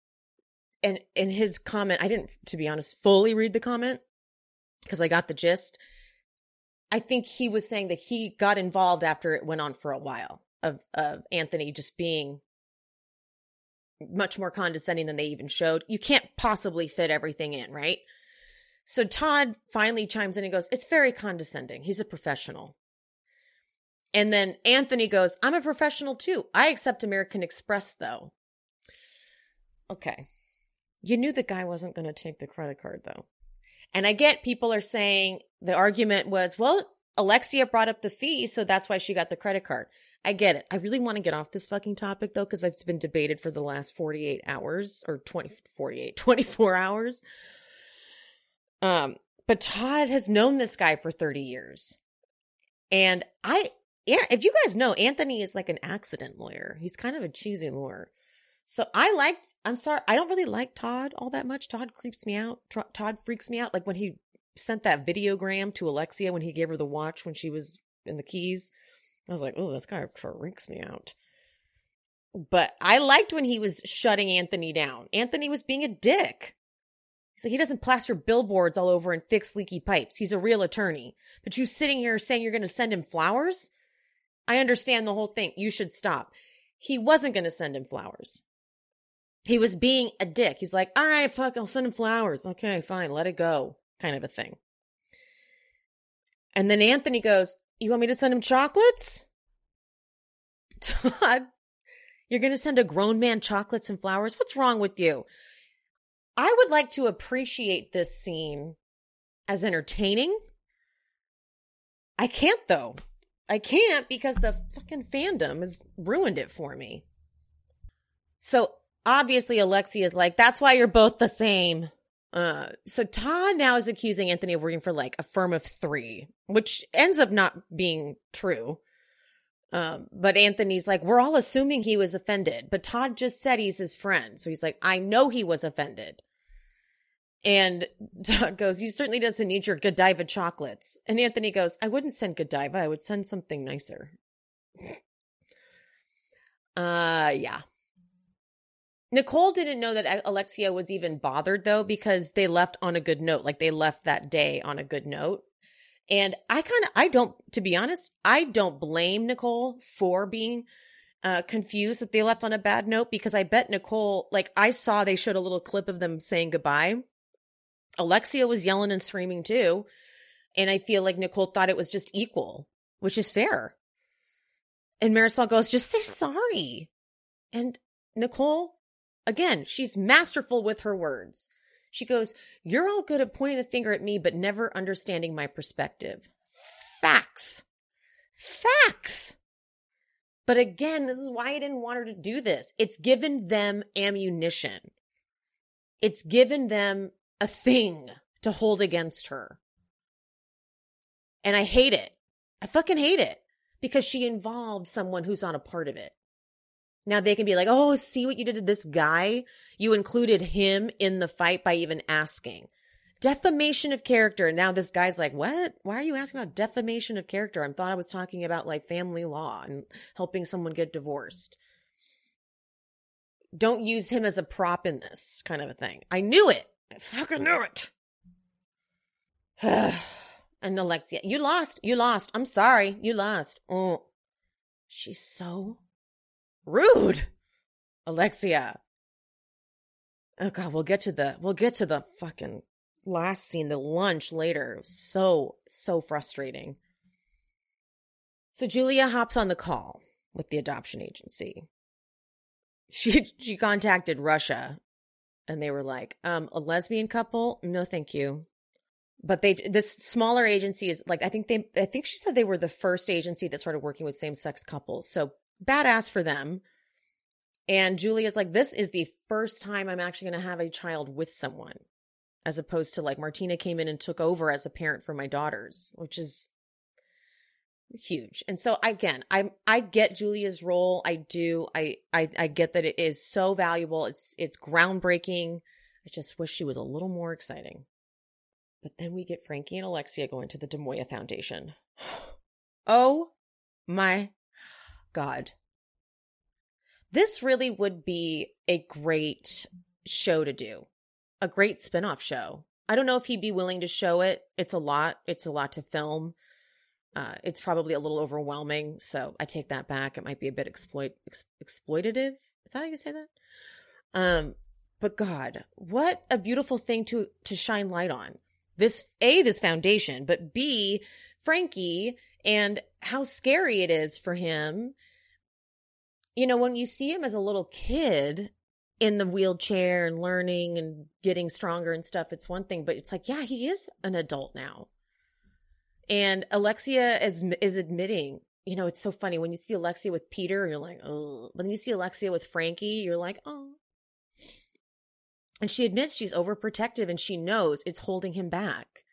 [SPEAKER 1] and in his comment, I didn't to be honest fully read the comment because I got the gist. I think he was saying that he got involved after it went on for a while of of Anthony just being much more condescending than they even showed. You can't possibly fit everything in, right? So Todd finally chimes in and goes, It's very condescending. He's a professional. And then Anthony goes, I'm a professional too. I accept American Express though. Okay. You knew the guy wasn't going to take the credit card though. And I get people are saying the argument was, well, Alexia brought up the fee, so that's why she got the credit card. I get it. I really want to get off this fucking topic though, because it's been debated for the last 48 hours or 20, 48, 24 hours. Um, but Todd has known this guy for 30 years. And I, yeah, if you guys know, Anthony is like an accident lawyer. He's kind of a choosy lawyer. So I liked, I'm sorry, I don't really like Todd all that much. Todd creeps me out. Todd freaks me out. Like when he sent that videogram to Alexia when he gave her the watch when she was in the keys. I was like, oh, this guy freaks me out. But I liked when he was shutting Anthony down. Anthony was being a dick. He's like, he doesn't plaster billboards all over and fix leaky pipes. He's a real attorney. But you sitting here saying you're going to send him flowers? I understand the whole thing. You should stop. He wasn't going to send him flowers. He was being a dick. He's like, all right, fuck, I'll send him flowers. Okay, fine, let it go, kind of a thing. And then Anthony goes, You want me to send him chocolates? Todd, you're going to send a grown man chocolates and flowers? What's wrong with you? I would like to appreciate this scene as entertaining. I can't, though. I can't because the fucking fandom has ruined it for me. So obviously, Alexia is like, That's why you're both the same. Uh, so Todd now is accusing Anthony of working for like a firm of three, which ends up not being true. Um, but Anthony's like, we're all assuming he was offended, but Todd just said he's his friend. So he's like, I know he was offended. And Todd goes, You certainly doesn't need your Godiva chocolates. And Anthony goes, I wouldn't send Godiva. I would send something nicer. uh, yeah. Nicole didn't know that Alexia was even bothered though, because they left on a good note. Like they left that day on a good note. And I kind of, I don't, to be honest, I don't blame Nicole for being uh, confused that they left on a bad note because I bet Nicole, like I saw they showed a little clip of them saying goodbye. Alexia was yelling and screaming too. And I feel like Nicole thought it was just equal, which is fair. And Marysol goes, just say sorry. And Nicole Again, she's masterful with her words. She goes, You're all good at pointing the finger at me, but never understanding my perspective. Facts. Facts. But again, this is why I didn't want her to do this. It's given them ammunition, it's given them a thing to hold against her. And I hate it. I fucking hate it because she involved someone who's not a part of it. Now they can be like, oh, see what you did to this guy? You included him in the fight by even asking. Defamation of character. Now this guy's like, what? Why are you asking about defamation of character? I thought I was talking about like family law and helping someone get divorced. Don't use him as a prop in this kind of a thing. I knew it. I fucking knew it. and Alexia, you lost. You lost. I'm sorry. You lost. Oh, she's so Rude. Alexia. Oh god, we'll get to the we'll get to the fucking last scene, the lunch later. So, so frustrating. So Julia hops on the call with the adoption agency. She she contacted Russia and they were like, um, a lesbian couple? No, thank you. But they this smaller agency is like I think they I think she said they were the first agency that started working with same sex couples. So badass for them. And Julia's like, this is the first time I'm actually going to have a child with someone, as opposed to like Martina came in and took over as a parent for my daughters, which is huge. And so again, I I get Julia's role. I do. I I I get that it is so valuable. It's it's groundbreaking. I just wish she was a little more exciting. But then we get Frankie and Alexia going to the Demoya Foundation. Oh my God. This really would be a great show to do, a great spinoff show. I don't know if he'd be willing to show it. It's a lot. It's a lot to film. Uh, it's probably a little overwhelming, so I take that back. It might be a bit exploit ex- exploitative. Is that how you say that? Um, but God, what a beautiful thing to to shine light on. This a this foundation, but b Frankie and how scary it is for him you know, when you see him as a little kid in the wheelchair and learning and getting stronger and stuff, it's one thing, but it's like, yeah, he is an adult now. And Alexia is is admitting, you know, it's so funny when you see Alexia with Peter, you're like, oh, when you see Alexia with Frankie, you're like, oh. And she admits she's overprotective and she knows it's holding him back.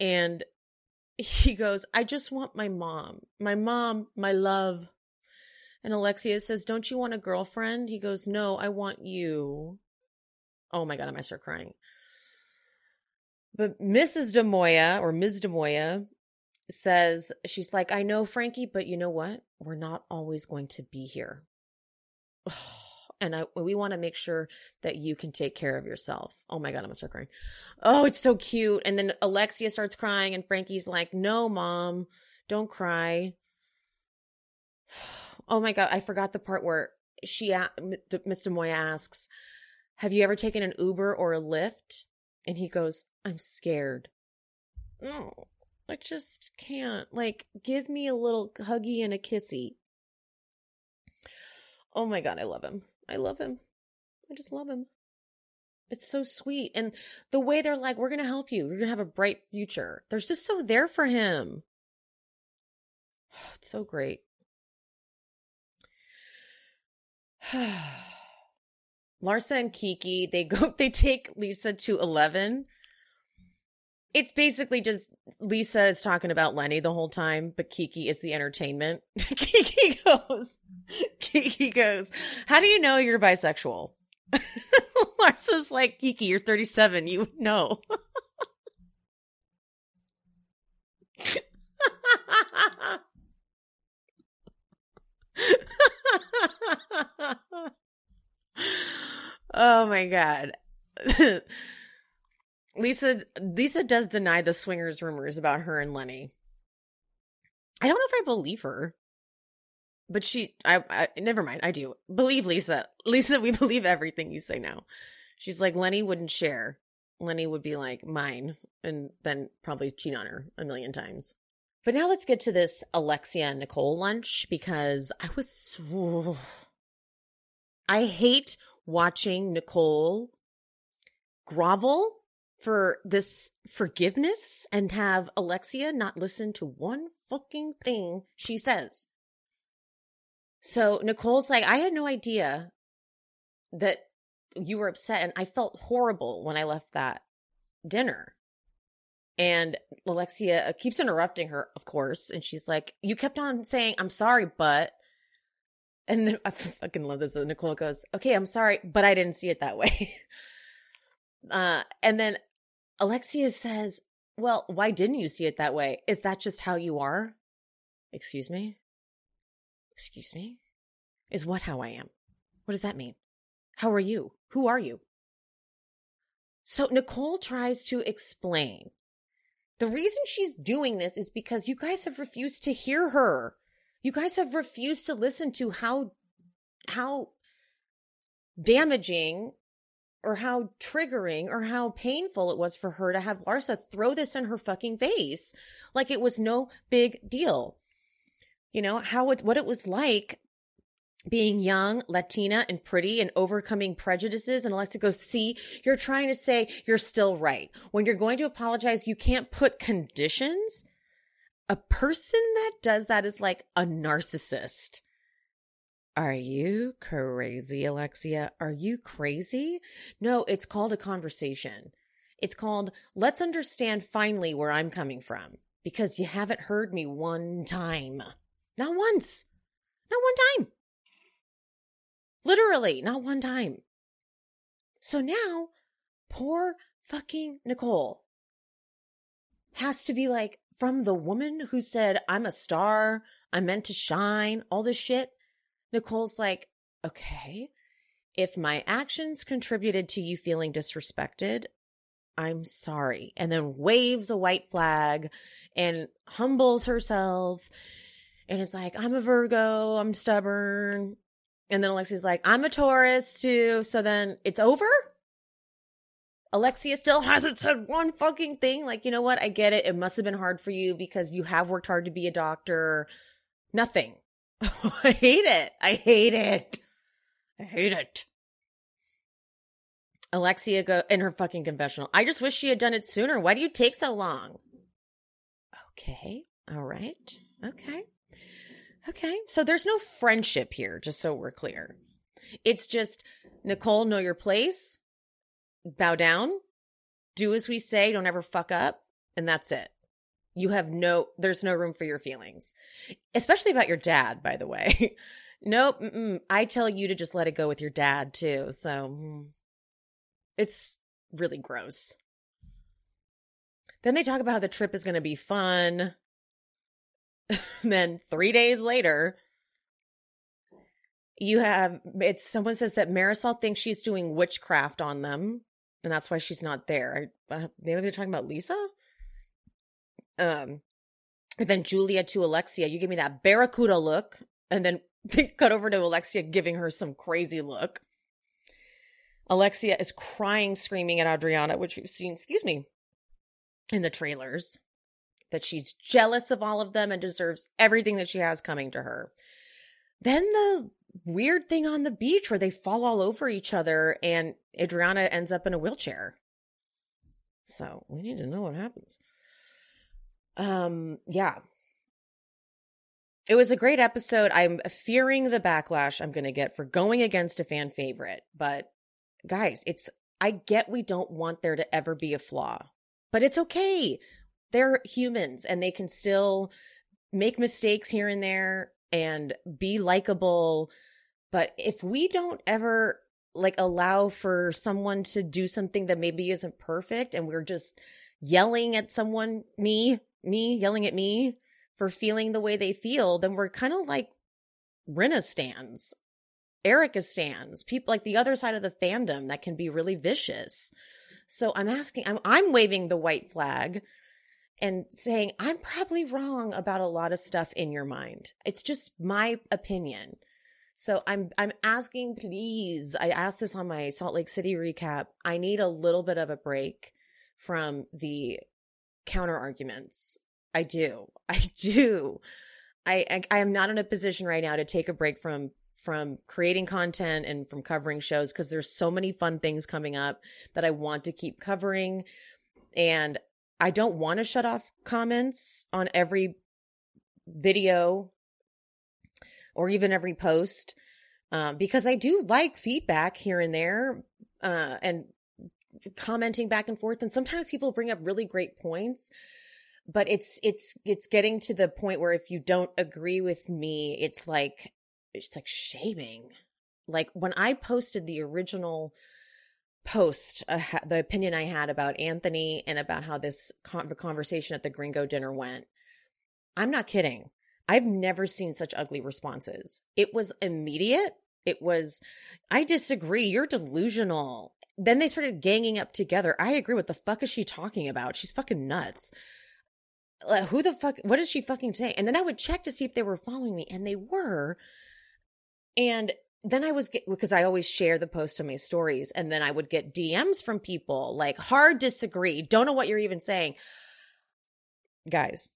[SPEAKER 1] And he goes, I just want my mom, my mom, my love. And Alexia says, Don't you want a girlfriend? He goes, No, I want you. Oh my God, I might start crying. But Mrs. DeMoya or Ms. DeMoya says, she's like, I know, Frankie, but you know what? We're not always going to be here. And I, we want to make sure that you can take care of yourself. Oh my God, I'm gonna start crying. Oh, it's so cute. And then Alexia starts crying, and Frankie's like, No, mom, don't cry. Oh my God, I forgot the part where she, Miss Demoy asks, Have you ever taken an Uber or a Lyft? And he goes, I'm scared. No, I just can't. Like, give me a little huggy and a kissy. Oh my God, I love him. I love him. I just love him. It's so sweet. And the way they're like, we're going to help you. You're going to have a bright future. They're just so there for him. It's so great. Larsa and Kiki, they go, they take Lisa to 11. It's basically just Lisa is talking about Lenny the whole time, but Kiki is the entertainment. Kiki goes, Kiki goes, How do you know you're bisexual? Larsa's like, Kiki, you're 37. You would know. oh my god. Lisa Lisa does deny the swingers rumors about her and Lenny. I don't know if I believe her. But she I, I never mind, I do. Believe Lisa. Lisa, we believe everything you say now. She's like Lenny wouldn't share. Lenny would be like mine and then probably cheat on her a million times. But now let's get to this Alexia and Nicole lunch because I was so I hate watching Nicole grovel for this forgiveness and have Alexia not listen to one fucking thing she says. So Nicole's like, I had no idea that you were upset, and I felt horrible when I left that dinner. And Alexia keeps interrupting her, of course, and she's like, You kept on saying, I'm sorry, but. And I fucking love this. And Nicole goes, Okay, I'm sorry, but I didn't see it that way. Uh, and then Alexia says, Well, why didn't you see it that way? Is that just how you are? Excuse me? Excuse me? Is what how I am? What does that mean? How are you? Who are you? So Nicole tries to explain. The reason she's doing this is because you guys have refused to hear her. You guys have refused to listen to how how damaging or how triggering or how painful it was for her to have Larsa throw this in her fucking face like it was no big deal. You know, how it's what it was like being young, Latina, and pretty and overcoming prejudices. And Alexa goes, See, you're trying to say you're still right. When you're going to apologize, you can't put conditions. A person that does that is like a narcissist. Are you crazy, Alexia? Are you crazy? No, it's called a conversation. It's called, let's understand finally where I'm coming from because you haven't heard me one time. Not once. Not one time. Literally, not one time. So now, poor fucking Nicole has to be like, from the woman who said, I'm a star, I'm meant to shine, all this shit. Nicole's like, okay, if my actions contributed to you feeling disrespected, I'm sorry. And then waves a white flag and humbles herself and is like, I'm a Virgo, I'm stubborn. And then Alexia's like, I'm a Taurus too. So then it's over? Alexia still hasn't said one fucking thing. Like, you know what? I get it. It must have been hard for you because you have worked hard to be a doctor. Nothing. I hate it. I hate it. I hate it. Alexia go in her fucking confessional. I just wish she had done it sooner. Why do you take so long? Okay. All right. Okay. Okay. So there's no friendship here, just so we're clear. It's just Nicole, know your place, bow down, do as we say, don't ever fuck up, and that's it. You have no, there's no room for your feelings, especially about your dad, by the way. nope. I tell you to just let it go with your dad, too. So mm, it's really gross. Then they talk about how the trip is going to be fun. then three days later, you have it's someone says that Marysol thinks she's doing witchcraft on them, and that's why she's not there. Maybe they're talking about Lisa. Um, and then Julia to Alexia, you give me that barracuda look, and then they cut over to Alexia giving her some crazy look. Alexia is crying, screaming at Adriana, which we've seen, excuse me, in the trailers, that she's jealous of all of them and deserves everything that she has coming to her. Then the weird thing on the beach where they fall all over each other and Adriana ends up in a wheelchair. So we need to know what happens. Um, yeah. It was a great episode. I'm fearing the backlash I'm going to get for going against a fan favorite, but guys, it's I get we don't want there to ever be a flaw, but it's okay. They're humans and they can still make mistakes here and there and be likable. But if we don't ever like allow for someone to do something that maybe isn't perfect and we're just yelling at someone, me, me yelling at me for feeling the way they feel, then we're kind of like Rinna stands, Erika stands, people like the other side of the fandom that can be really vicious. So I'm asking, I'm, I'm waving the white flag and saying, I'm probably wrong about a lot of stuff in your mind. It's just my opinion. So I'm I'm asking please. I asked this on my Salt Lake City recap. I need a little bit of a break from the counter arguments. I do. I do. I, I I am not in a position right now to take a break from from creating content and from covering shows because there's so many fun things coming up that I want to keep covering and I don't want to shut off comments on every video or even every post um, because I do like feedback here and there uh, and commenting back and forth. And sometimes people bring up really great points, but it's it's it's getting to the point where if you don't agree with me, it's like it's like shaming. Like when I posted the original post uh, the opinion I had about Anthony and about how this con- conversation at the Gringo dinner went. I'm not kidding. I've never seen such ugly responses. It was immediate. It was, I disagree. You're delusional. Then they started ganging up together. I agree. What the fuck is she talking about? She's fucking nuts. Like, who the fuck, what is she fucking saying? And then I would check to see if they were following me, and they were. And then I was because I always share the post on my stories, and then I would get DMs from people like hard disagree, don't know what you're even saying. Guys,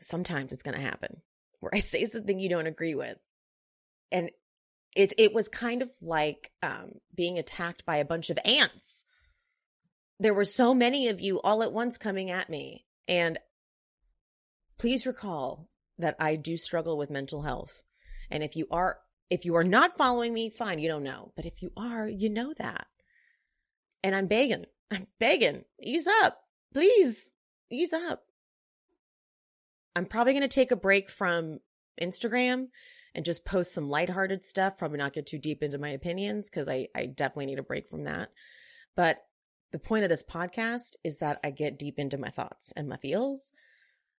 [SPEAKER 1] sometimes it's going to happen where I say something you don't agree with. And it it was kind of like um, being attacked by a bunch of ants. There were so many of you all at once coming at me, and please recall that I do struggle with mental health. And if you are if you are not following me, fine, you don't know. But if you are, you know that. And I'm begging, I'm begging, ease up, please, ease up. I'm probably going to take a break from Instagram and just post some lighthearted stuff, probably not get too deep into my opinions because I, I definitely need a break from that. But the point of this podcast is that I get deep into my thoughts and my feels.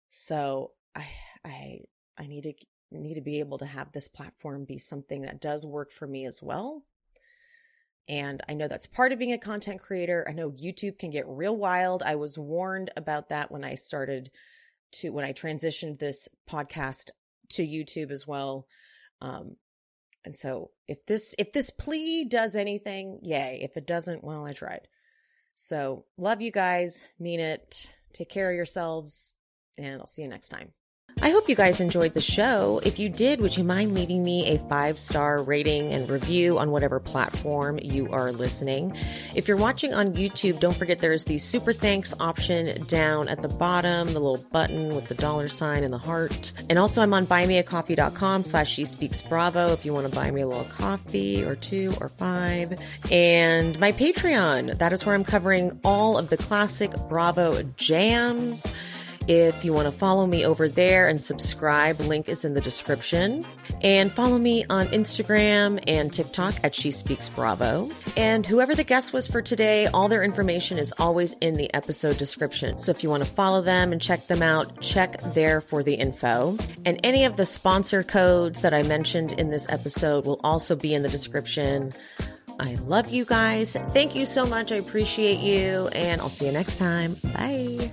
[SPEAKER 1] So I I I need to need to be able to have this platform be something that does work for me as well. And I know that's part of being a content creator. I know YouTube can get real wild. I was warned about that when I started to when I transitioned this podcast to YouTube as well. Um, and so if this if this plea does anything, yay. If it doesn't, well, I tried. So love you guys, mean it. Take care of yourselves, and I'll see you next time. I hope you guys enjoyed the show. If you did, would you mind leaving me a five star rating and review on whatever platform you are listening? If you're watching on YouTube, don't forget there's the super thanks option down at the bottom, the little button with the dollar sign and the heart. And also I'm on buymeacoffee.com slash she speaks bravo if you want to buy me a little coffee or two or five. And my Patreon, that is where I'm covering all of the classic Bravo jams. If you want to follow me over there and subscribe, link is in the description. And follow me on Instagram and TikTok at She Speaks Bravo. And whoever the guest was for today, all their information is always in the episode description. So if you want to follow them and check them out, check there for the info. And any of the sponsor codes that I mentioned in this episode will also be in the description. I love you guys. Thank you so much. I appreciate you. And I'll see you next time. Bye.